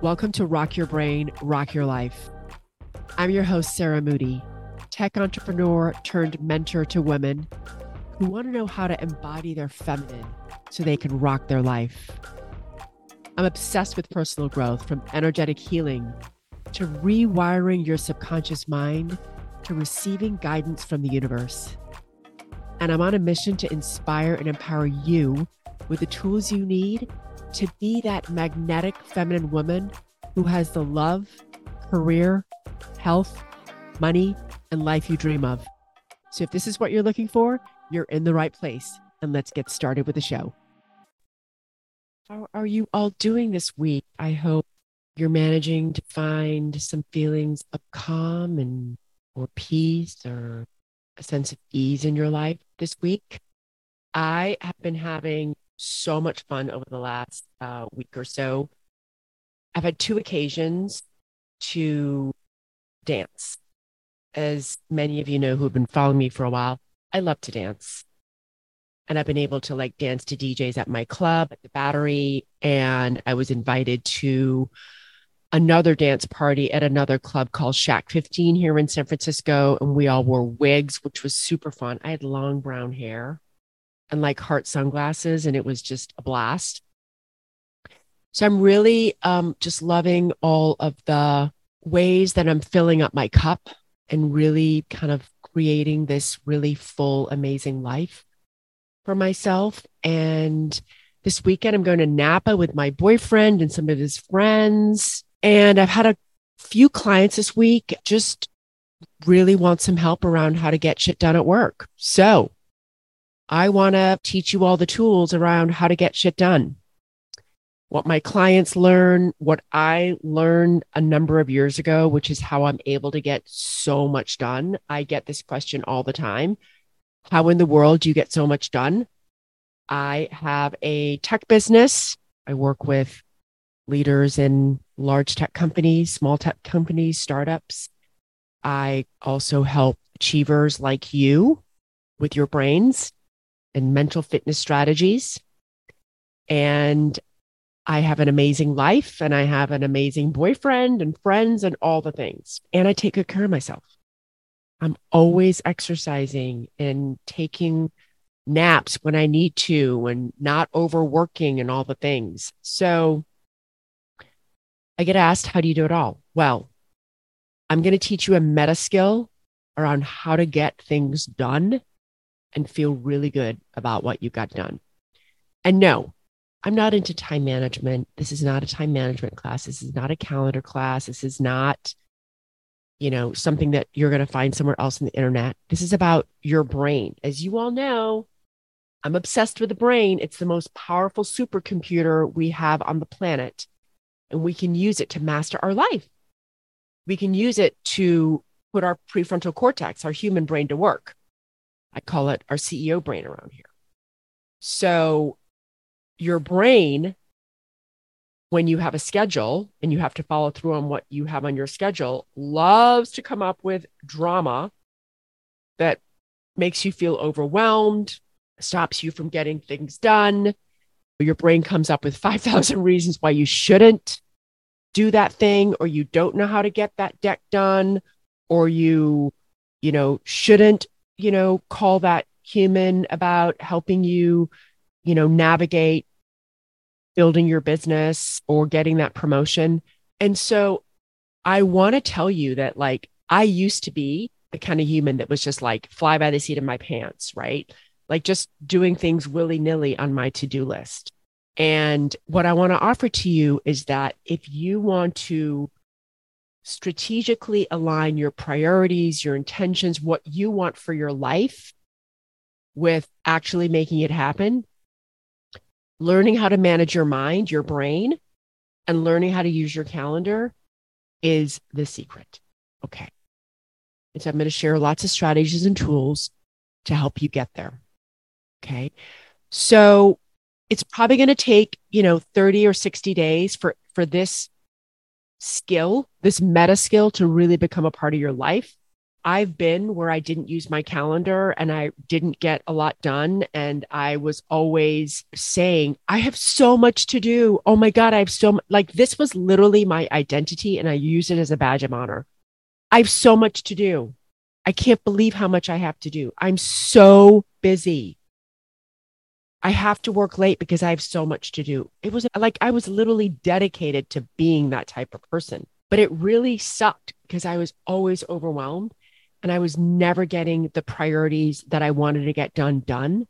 Welcome to Rock Your Brain, Rock Your Life. I'm your host, Sarah Moody, tech entrepreneur turned mentor to women who want to know how to embody their feminine so they can rock their life. I'm obsessed with personal growth from energetic healing to rewiring your subconscious mind to receiving guidance from the universe. And I'm on a mission to inspire and empower you with the tools you need to be that magnetic feminine woman who has the love, career, health, money, and life you dream of. So if this is what you're looking for, you're in the right place. And let's get started with the show. How are you all doing this week? I hope you're managing to find some feelings of calm and or peace or a sense of ease in your life this week. I have been having so much fun over the last uh, week or so. I've had two occasions to dance. As many of you know who have been following me for a while, I love to dance. And I've been able to like dance to DJs at my club at the Battery. And I was invited to another dance party at another club called Shack 15 here in San Francisco. And we all wore wigs, which was super fun. I had long brown hair and like heart sunglasses, and it was just a blast. So I'm really um, just loving all of the ways that I'm filling up my cup and really kind of creating this really full, amazing life for myself. And this weekend, I'm going to Napa with my boyfriend and some of his friends. And I've had a few clients this week just really want some help around how to get shit done at work. So I want to teach you all the tools around how to get shit done. What my clients learn, what I learned a number of years ago, which is how I'm able to get so much done. I get this question all the time. How in the world do you get so much done? I have a tech business. I work with leaders in large tech companies, small tech companies, startups. I also help achievers like you with your brains and mental fitness strategies. And I have an amazing life and I have an amazing boyfriend and friends and all the things. And I take good care of myself. I'm always exercising and taking naps when I need to and not overworking and all the things. So I get asked, How do you do it all? Well, I'm going to teach you a meta skill around how to get things done and feel really good about what you got done. And no, I'm not into time management. This is not a time management class. This is not a calendar class. This is not, you know, something that you're going to find somewhere else on the internet. This is about your brain. As you all know, I'm obsessed with the brain. It's the most powerful supercomputer we have on the planet, and we can use it to master our life. We can use it to put our prefrontal cortex, our human brain, to work. I call it our CEO brain around here. So, your brain, when you have a schedule and you have to follow through on what you have on your schedule, loves to come up with drama that makes you feel overwhelmed, stops you from getting things done. Your brain comes up with 5,000 reasons why you shouldn't do that thing, or you don't know how to get that deck done, or you, you know, shouldn't you know, call that human about helping you, you know, navigate building your business or getting that promotion. And so I want to tell you that, like, I used to be the kind of human that was just like fly by the seat of my pants, right? Like just doing things willy nilly on my to do list. And what I want to offer to you is that if you want to strategically align your priorities, your intentions, what you want for your life with actually making it happen. Learning how to manage your mind, your brain, and learning how to use your calendar is the secret. Okay. And so I'm going to share lots of strategies and tools to help you get there. Okay. So it's probably going to take, you know, 30 or 60 days for for this skill, this meta skill to really become a part of your life. I've been where I didn't use my calendar and I didn't get a lot done. And I was always saying, I have so much to do. Oh my God, I have so much. Like this was literally my identity and I use it as a badge of honor. I have so much to do. I can't believe how much I have to do. I'm so busy. I have to work late because I have so much to do. It was like I was literally dedicated to being that type of person, but it really sucked because I was always overwhelmed and I was never getting the priorities that I wanted to get done done.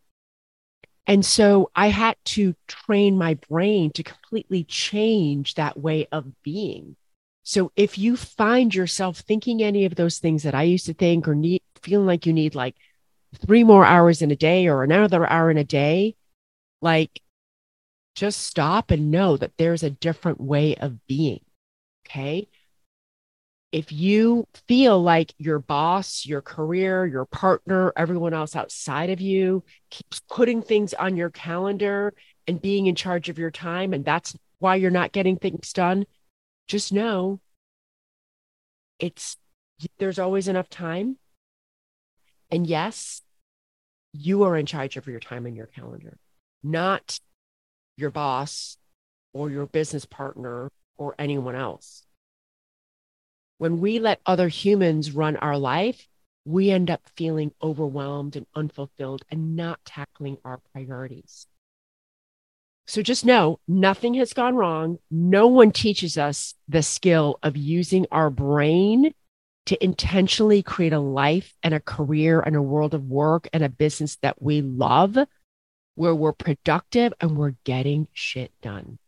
And so I had to train my brain to completely change that way of being. So if you find yourself thinking any of those things that I used to think or need feeling like you need like three more hours in a day or another hour in a day, like just stop and know that there's a different way of being. Okay if you feel like your boss, your career, your partner, everyone else outside of you keeps putting things on your calendar and being in charge of your time, and that's why you're not getting things done, just know it's there's always enough time. And yes, you are in charge of your time and your calendar, not your boss or your business partner or anyone else when we let other humans run our life, we end up feeling overwhelmed and unfulfilled and not tackling our priorities. So just know nothing has gone wrong. No one teaches us the skill of using our brain to intentionally create a life and a career and a world of work and a business that we love, where we're productive and we're getting shit done.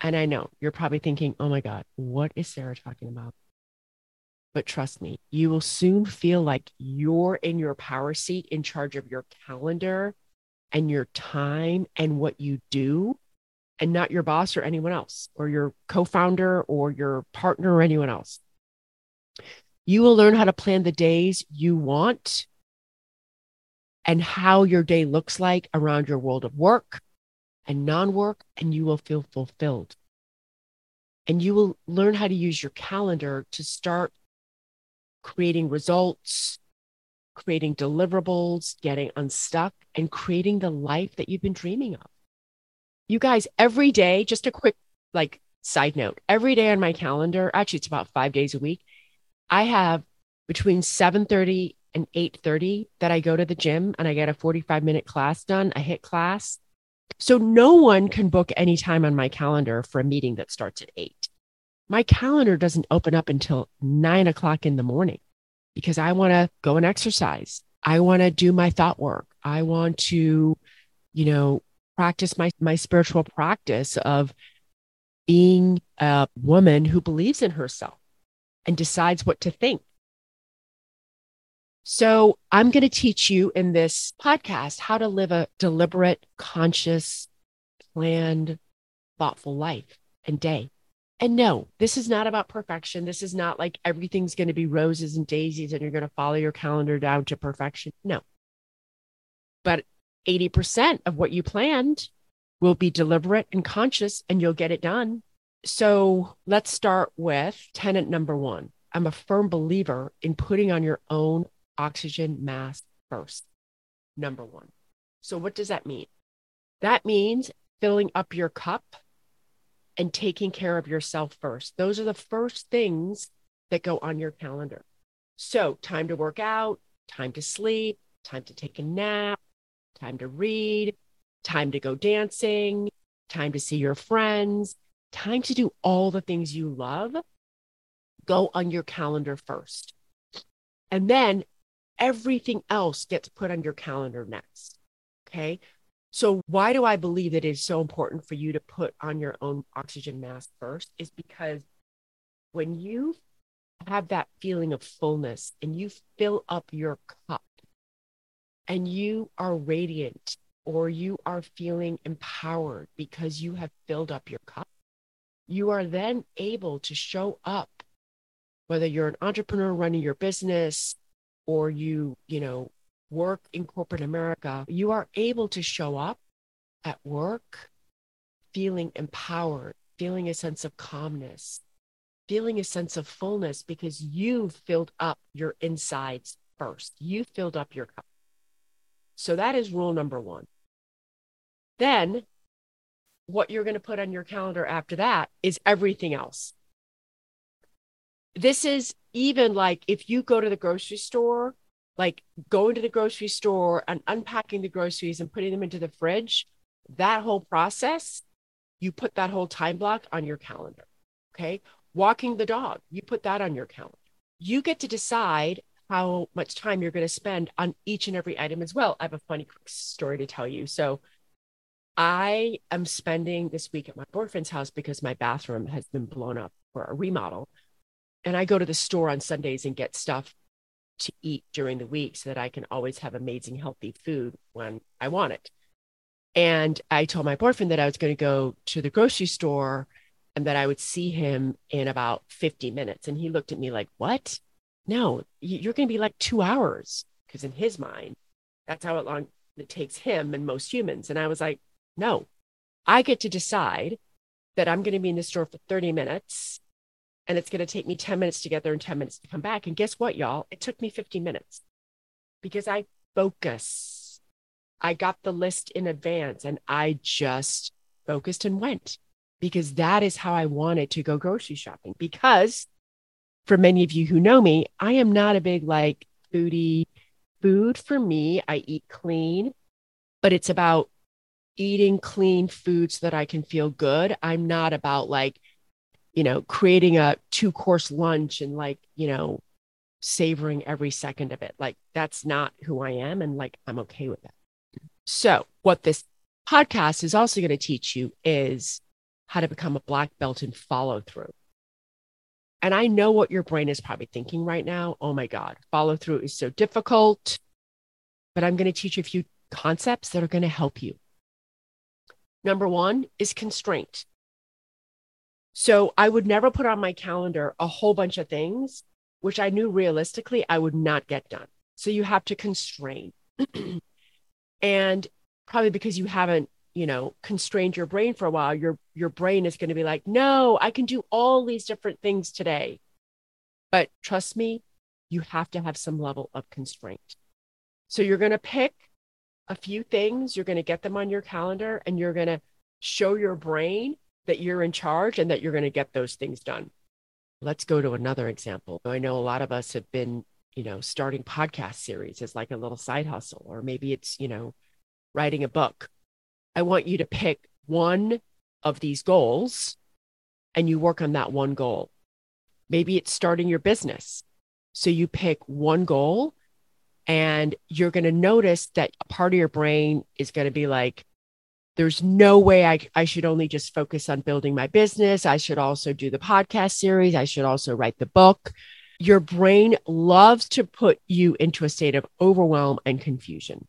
And I know you're probably thinking, oh my God, what is Sarah talking about? But trust me, you will soon feel like you're in your power seat in charge of your calendar and your time and what you do, and not your boss or anyone else, or your co founder or your partner or anyone else. You will learn how to plan the days you want and how your day looks like around your world of work and non work, and you will feel fulfilled. And you will learn how to use your calendar to start creating results, creating deliverables, getting unstuck, and creating the life that you've been dreaming of. You guys, every day, just a quick like side note, every day on my calendar, actually it's about five days a week, I have between 7:30 and 8:30 that I go to the gym and I get a 45 minute class done, a HIIT class. So no one can book any time on my calendar for a meeting that starts at eight my calendar doesn't open up until nine o'clock in the morning because I want to go and exercise. I want to do my thought work. I want to, you know, practice my, my spiritual practice of being a woman who believes in herself and decides what to think. So, I'm going to teach you in this podcast how to live a deliberate, conscious, planned, thoughtful life and day. And no, this is not about perfection. This is not like everything's going to be roses and daisies and you're going to follow your calendar down to perfection. No. But 80% of what you planned will be deliberate and conscious and you'll get it done. So let's start with tenant number one. I'm a firm believer in putting on your own oxygen mask first. Number one. So, what does that mean? That means filling up your cup and taking care of yourself first. Those are the first things that go on your calendar. So, time to work out, time to sleep, time to take a nap, time to read, time to go dancing, time to see your friends, time to do all the things you love. Go on your calendar first. And then everything else gets put on your calendar next. Okay. So, why do I believe that it is so important for you to put on your own oxygen mask first? Is because when you have that feeling of fullness and you fill up your cup and you are radiant or you are feeling empowered because you have filled up your cup, you are then able to show up, whether you're an entrepreneur running your business or you, you know, work in corporate America, you are able to show up at work feeling empowered, feeling a sense of calmness, feeling a sense of fullness because you filled up your insides first. You filled up your cup. So that is rule number one. Then what you're going to put on your calendar after that is everything else. This is even like if you go to the grocery store, like going to the grocery store and unpacking the groceries and putting them into the fridge, that whole process, you put that whole time block on your calendar. Okay walking the dog, you put that on your calendar. You get to decide how much time you're going to spend on each and every item as well. I have a funny quick story to tell you. So, I am spending this week at my boyfriend's house because my bathroom has been blown up for a remodel. And I go to the store on Sundays and get stuff to eat during the week so that I can always have amazing, healthy food when I want it. And I told my boyfriend that I was going to go to the grocery store and that I would see him in about 50 minutes. And he looked at me like, What? No, you're going to be like two hours. Because in his mind, that's how long it takes him and most humans. And I was like, No, I get to decide that I'm going to be in the store for 30 minutes and it's going to take me 10 minutes to get there and 10 minutes to come back. And guess what, y'all? It took me 15 minutes because I focus. I got the list in advance and I just focused and went because that is how I wanted to go grocery shopping. Because for many of you who know me, I am not a big like foodie. Food for me, I eat clean, but it's about eating clean food so that I can feel good. I'm not about like, you know, creating a two course lunch and like, you know, savoring every second of it. Like, that's not who I am. And like, I'm okay with that. So, what this podcast is also going to teach you is how to become a black belt in follow through. And I know what your brain is probably thinking right now. Oh my God, follow through is so difficult. But I'm going to teach you a few concepts that are going to help you. Number one is constraint. So I would never put on my calendar a whole bunch of things, which I knew realistically I would not get done. So you have to constrain. and probably because you haven't you know constrained your brain for a while your your brain is going to be like no i can do all these different things today but trust me you have to have some level of constraint so you're going to pick a few things you're going to get them on your calendar and you're going to show your brain that you're in charge and that you're going to get those things done let's go to another example i know a lot of us have been you know starting podcast series as like a little side hustle or maybe it's you know writing a book I want you to pick one of these goals and you work on that one goal. Maybe it's starting your business. So you pick one goal and you're going to notice that a part of your brain is going to be like, there's no way I, I should only just focus on building my business. I should also do the podcast series. I should also write the book. Your brain loves to put you into a state of overwhelm and confusion.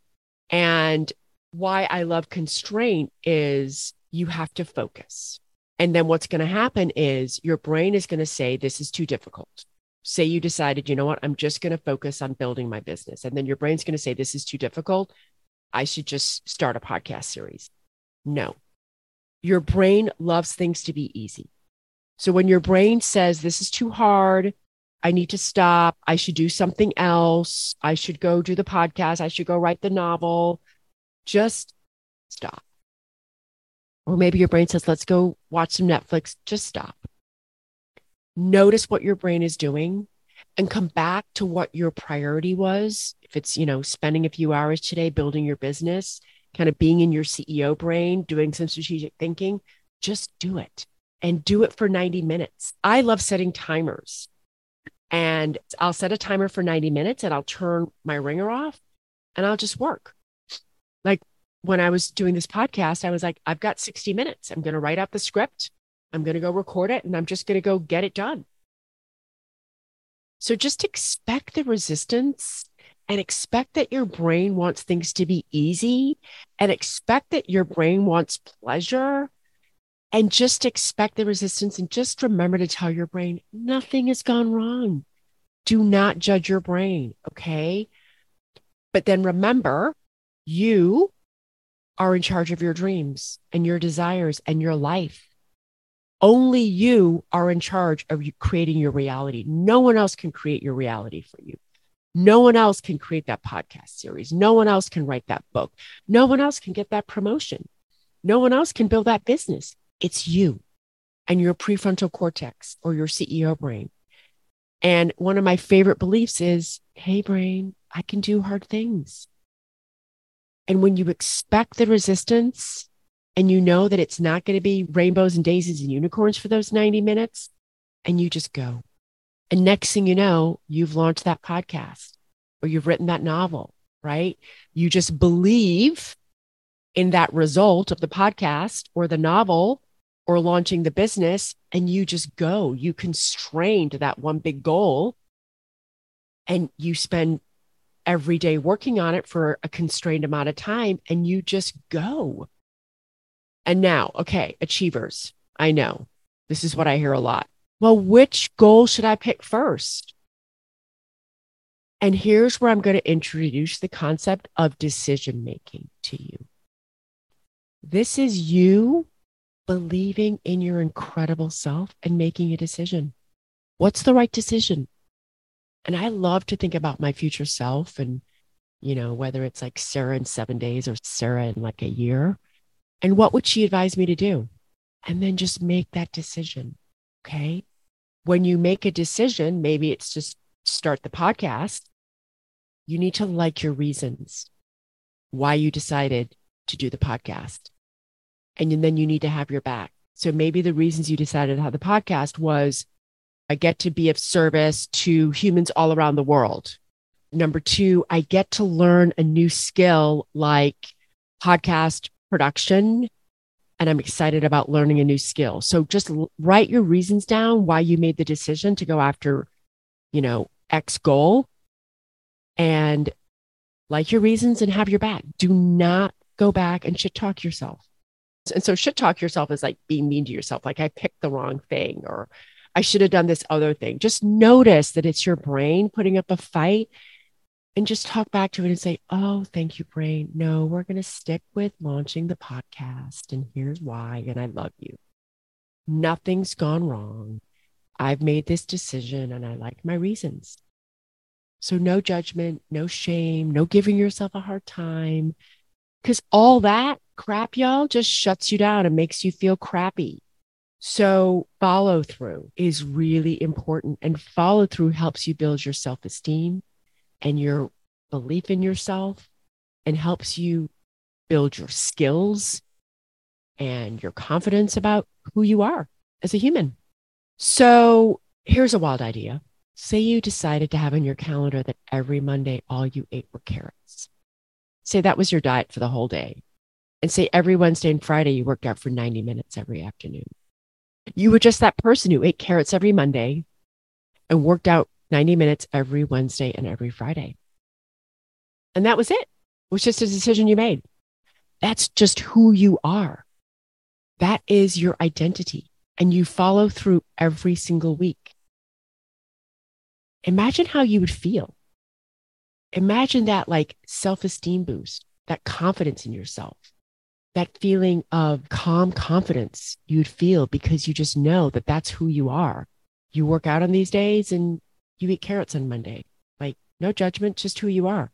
And why I love constraint is you have to focus. And then what's going to happen is your brain is going to say, This is too difficult. Say you decided, you know what, I'm just going to focus on building my business. And then your brain's going to say, This is too difficult. I should just start a podcast series. No, your brain loves things to be easy. So when your brain says, This is too hard, I need to stop, I should do something else, I should go do the podcast, I should go write the novel, just stop. Or maybe your brain says, let's go watch some Netflix. Just stop. Notice what your brain is doing and come back to what your priority was. If it's, you know, spending a few hours today building your business, kind of being in your CEO brain, doing some strategic thinking, just do it and do it for 90 minutes. I love setting timers. And I'll set a timer for 90 minutes and I'll turn my ringer off and I'll just work like when I was doing this podcast, I was like, I've got 60 minutes. I'm going to write out the script. I'm going to go record it and I'm just going to go get it done. So just expect the resistance and expect that your brain wants things to be easy and expect that your brain wants pleasure and just expect the resistance and just remember to tell your brain nothing has gone wrong. Do not judge your brain. Okay. But then remember you are in charge of your dreams and your desires and your life. Only you are in charge of creating your reality. No one else can create your reality for you. No one else can create that podcast series. No one else can write that book. No one else can get that promotion. No one else can build that business. It's you and your prefrontal cortex or your CEO brain. And one of my favorite beliefs is hey, brain, I can do hard things. And when you expect the resistance and you know that it's not going to be rainbows and daisies and unicorns for those 90 minutes, and you just go. And next thing you know, you've launched that podcast or you've written that novel, right? You just believe in that result of the podcast or the novel or launching the business and you just go. You constrain to that one big goal and you spend every day working on it for a constrained amount of time and you just go. And now, okay, achievers, I know this is what I hear a lot. Well, which goal should I pick first? And here's where I'm going to introduce the concept of decision making to you. This is you believing in your incredible self and making a decision. What's the right decision? And I love to think about my future self and, you know, whether it's like Sarah in seven days or Sarah in like a year. And what would she advise me to do? And then just make that decision. Okay. When you make a decision, maybe it's just start the podcast. You need to like your reasons why you decided to do the podcast. And then you need to have your back. So maybe the reasons you decided to have the podcast was I get to be of service to humans all around the world. Number two, I get to learn a new skill like podcast production. And I'm excited about learning a new skill. So just write your reasons down why you made the decision to go after, you know, X goal and like your reasons and have your back. Do not go back and shit talk yourself. And so shit talk yourself is like being mean to yourself, like I picked the wrong thing or I should have done this other thing. Just notice that it's your brain putting up a fight and just talk back to it and say, Oh, thank you, brain. No, we're going to stick with launching the podcast. And here's why. And I love you. Nothing's gone wrong. I've made this decision and I like my reasons. So, no judgment, no shame, no giving yourself a hard time. Because all that crap, y'all, just shuts you down and makes you feel crappy. So, follow through is really important. And follow through helps you build your self esteem and your belief in yourself and helps you build your skills and your confidence about who you are as a human. So, here's a wild idea. Say you decided to have in your calendar that every Monday all you ate were carrots. Say that was your diet for the whole day. And say every Wednesday and Friday you worked out for 90 minutes every afternoon. You were just that person who ate carrots every Monday and worked out 90 minutes every Wednesday and every Friday. And that was it. It was just a decision you made. That's just who you are. That is your identity. And you follow through every single week. Imagine how you would feel. Imagine that like self esteem boost, that confidence in yourself that feeling of calm confidence you'd feel because you just know that that's who you are. You work out on these days and you eat carrots on Monday. Like, no judgment, just who you are.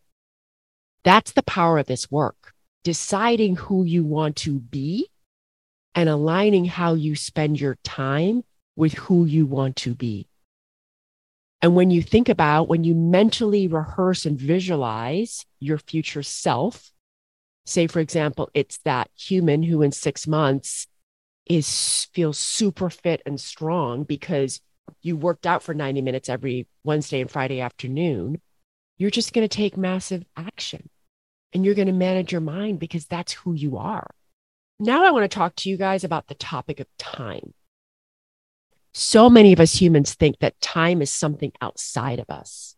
That's the power of this work. Deciding who you want to be and aligning how you spend your time with who you want to be. And when you think about, when you mentally rehearse and visualize your future self, say for example it's that human who in 6 months is feels super fit and strong because you worked out for 90 minutes every Wednesday and Friday afternoon you're just going to take massive action and you're going to manage your mind because that's who you are. Now I want to talk to you guys about the topic of time. So many of us humans think that time is something outside of us.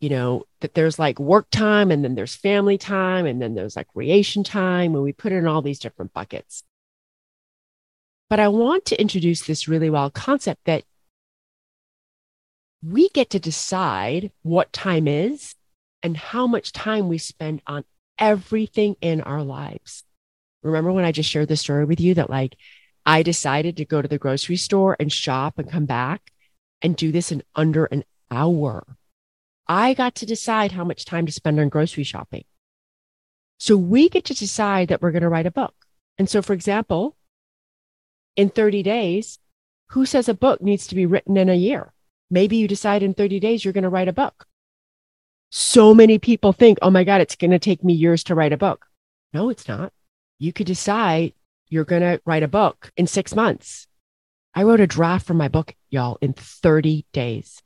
You know, that there's like work time and then there's family time and then there's like creation time and we put it in all these different buckets. But I want to introduce this really wild concept that we get to decide what time is and how much time we spend on everything in our lives. Remember when I just shared the story with you that like I decided to go to the grocery store and shop and come back and do this in under an hour. I got to decide how much time to spend on grocery shopping. So we get to decide that we're going to write a book. And so, for example, in 30 days, who says a book needs to be written in a year? Maybe you decide in 30 days you're going to write a book. So many people think, oh my God, it's going to take me years to write a book. No, it's not. You could decide you're going to write a book in six months. I wrote a draft for my book, y'all, in 30 days.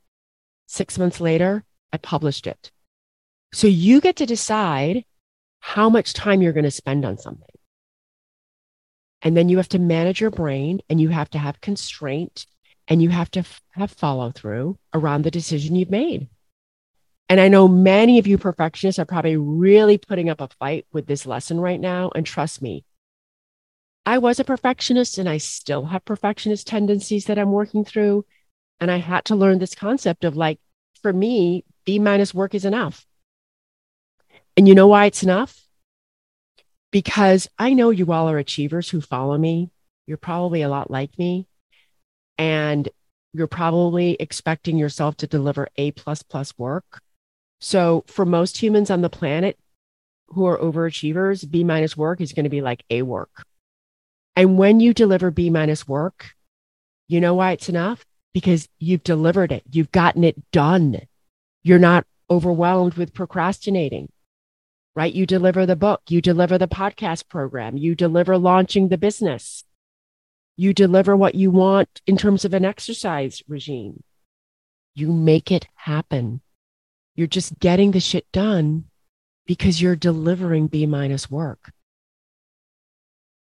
Six months later, I published it. So you get to decide how much time you're going to spend on something. And then you have to manage your brain and you have to have constraint and you have to f- have follow through around the decision you've made. And I know many of you perfectionists are probably really putting up a fight with this lesson right now. And trust me, I was a perfectionist and I still have perfectionist tendencies that I'm working through. And I had to learn this concept of like, for me, B minus work is enough. And you know why it's enough? Because I know you all are achievers who follow me. You're probably a lot like me. And you're probably expecting yourself to deliver A plus plus work. So for most humans on the planet who are overachievers, B minus work is going to be like A work. And when you deliver B minus work, you know why it's enough? Because you've delivered it, you've gotten it done. You're not overwhelmed with procrastinating right? You deliver the book, you deliver the podcast program, you deliver launching the business, you deliver what you want in terms of an exercise regime. You make it happen. You're just getting the shit done because you're delivering B minus work.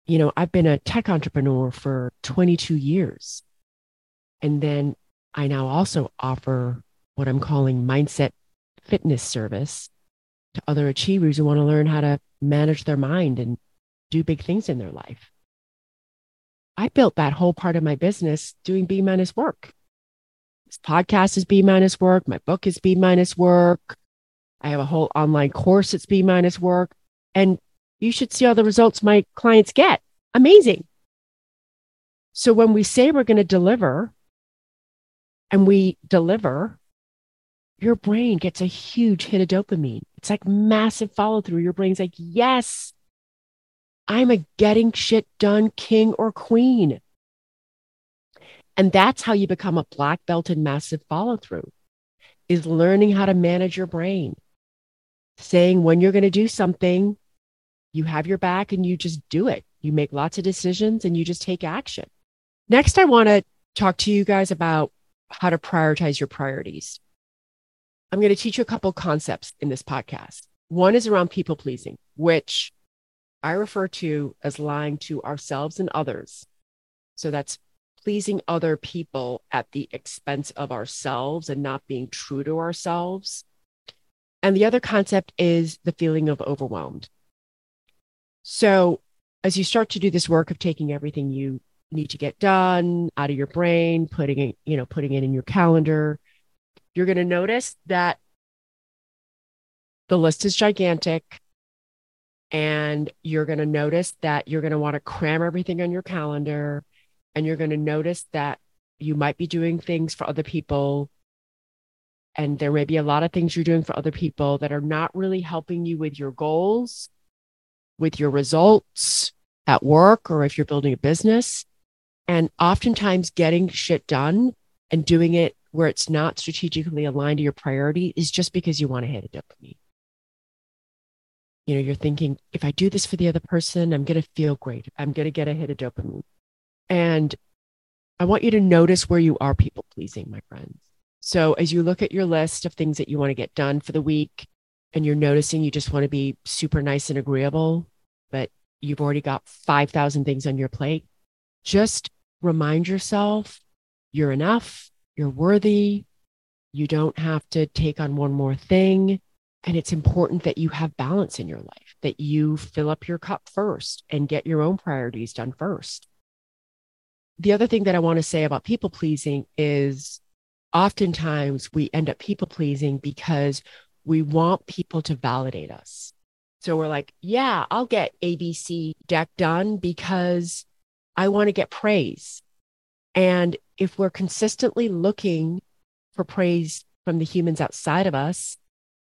You know, I've been a tech entrepreneur for 22 years. And then I now also offer what I'm calling mindset fitness service to other achievers who want to learn how to manage their mind and do big things in their life. I built that whole part of my business doing B minus work. This podcast is B minus work. My book is B minus work. I have a whole online course that's B minus work. And you should see all the results my clients get. Amazing. So when we say we're going to deliver and we deliver, your brain gets a huge hit of dopamine. It's like massive follow through. Your brain's like, yes, I'm a getting shit done king or queen. And that's how you become a black belt in massive follow through is learning how to manage your brain. Saying when you're going to do something, you have your back and you just do it. You make lots of decisions and you just take action. Next, I want to talk to you guys about how to prioritize your priorities. I'm going to teach you a couple concepts in this podcast. One is around people pleasing, which I refer to as lying to ourselves and others. So that's pleasing other people at the expense of ourselves and not being true to ourselves. And the other concept is the feeling of overwhelmed. So as you start to do this work of taking everything you need to get done out of your brain, putting it, you know, putting it in your calendar, you're going to notice that the list is gigantic. And you're going to notice that you're going to want to cram everything on your calendar. And you're going to notice that you might be doing things for other people. And there may be a lot of things you're doing for other people that are not really helping you with your goals, with your results at work, or if you're building a business. And oftentimes, getting shit done and doing it where it's not strategically aligned to your priority is just because you want to hit a dopamine. You know, you're thinking, if I do this for the other person, I'm going to feel great. I'm going to get a hit of dopamine. And I want you to notice where you are people pleasing, my friends. So as you look at your list of things that you want to get done for the week, and you're noticing you just want to be super nice and agreeable, but you've already got 5,000 things on your plate, just remind yourself you're enough you're worthy. You don't have to take on one more thing. And it's important that you have balance in your life, that you fill up your cup first and get your own priorities done first. The other thing that I want to say about people pleasing is oftentimes we end up people pleasing because we want people to validate us. So we're like, yeah, I'll get ABC deck done because I want to get praise. And if we're consistently looking for praise from the humans outside of us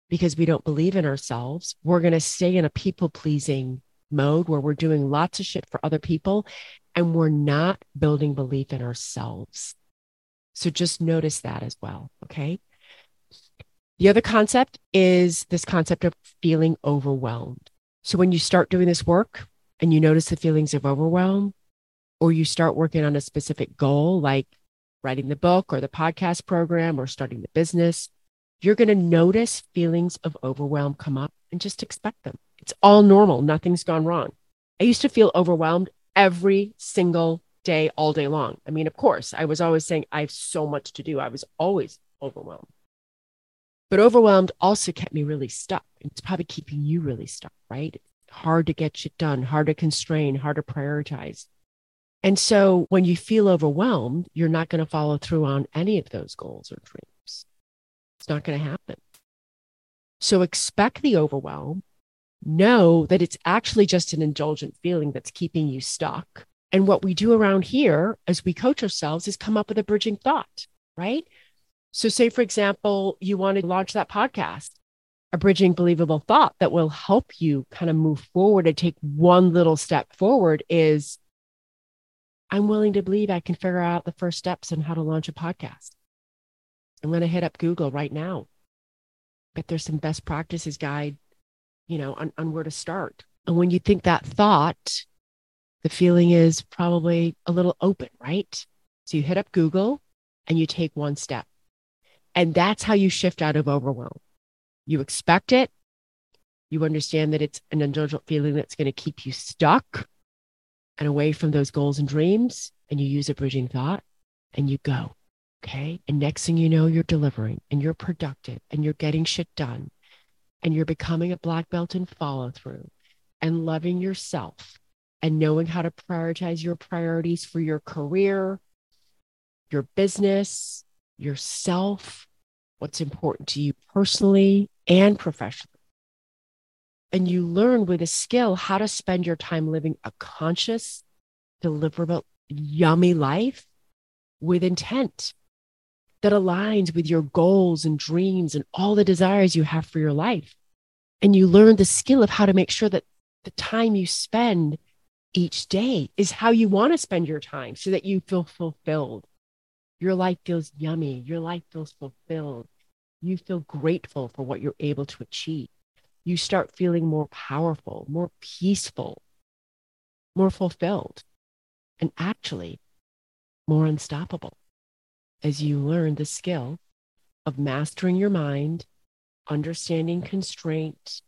because we don't believe in ourselves, we're going to stay in a people pleasing mode where we're doing lots of shit for other people and we're not building belief in ourselves. So just notice that as well. Okay. The other concept is this concept of feeling overwhelmed. So when you start doing this work and you notice the feelings of overwhelm, or you start working on a specific goal, like writing the book or the podcast program or starting the business, you're going to notice feelings of overwhelm come up and just expect them. It's all normal. Nothing's gone wrong. I used to feel overwhelmed every single day, all day long. I mean, of course, I was always saying, I have so much to do. I was always overwhelmed. But overwhelmed also kept me really stuck. It's probably keeping you really stuck, right? Hard to get shit done, hard to constrain, hard to prioritize. And so when you feel overwhelmed, you're not going to follow through on any of those goals or dreams. It's not going to happen. So expect the overwhelm. Know that it's actually just an indulgent feeling that's keeping you stuck. And what we do around here as we coach ourselves is come up with a bridging thought, right? So, say, for example, you want to launch that podcast, a bridging believable thought that will help you kind of move forward and take one little step forward is I'm willing to believe I can figure out the first steps on how to launch a podcast. I'm going to hit up Google right now. Bet there's some best practices guide, you know, on, on where to start. And when you think that thought, the feeling is probably a little open, right? So you hit up Google and you take one step. And that's how you shift out of overwhelm. You expect it. You understand that it's an indulgent feeling that's going to keep you stuck and away from those goals and dreams. And you use a bridging thought and you go. Okay. And next thing you know, you're delivering and you're productive and you're getting shit done and you're becoming a black belt in follow through and loving yourself and knowing how to prioritize your priorities for your career, your business, yourself, what's important to you personally and professionally. And you learn with a skill how to spend your time living a conscious, deliverable, yummy life with intent that aligns with your goals and dreams and all the desires you have for your life. And you learn the skill of how to make sure that the time you spend each day is how you want to spend your time so that you feel fulfilled. Your life feels yummy. Your life feels fulfilled. You feel grateful for what you're able to achieve. You start feeling more powerful, more peaceful, more fulfilled, and actually more unstoppable as you learn the skill of mastering your mind, understanding constraint,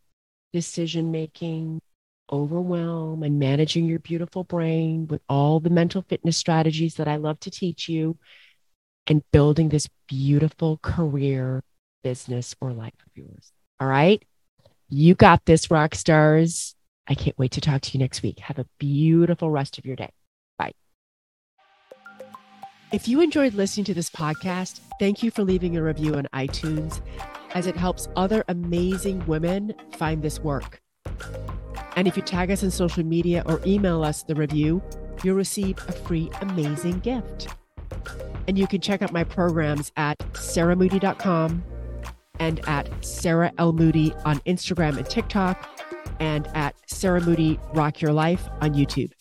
decision making, overwhelm, and managing your beautiful brain with all the mental fitness strategies that I love to teach you, and building this beautiful career, business, or life of yours. All right. You got this, rock stars. I can't wait to talk to you next week. Have a beautiful rest of your day. Bye. If you enjoyed listening to this podcast, thank you for leaving a review on iTunes as it helps other amazing women find this work. And if you tag us on social media or email us the review, you'll receive a free amazing gift. And you can check out my programs at sarahmoody.com and at Sarah L. Moody on Instagram and TikTok and at Sarah Moody Rock Your Life on YouTube.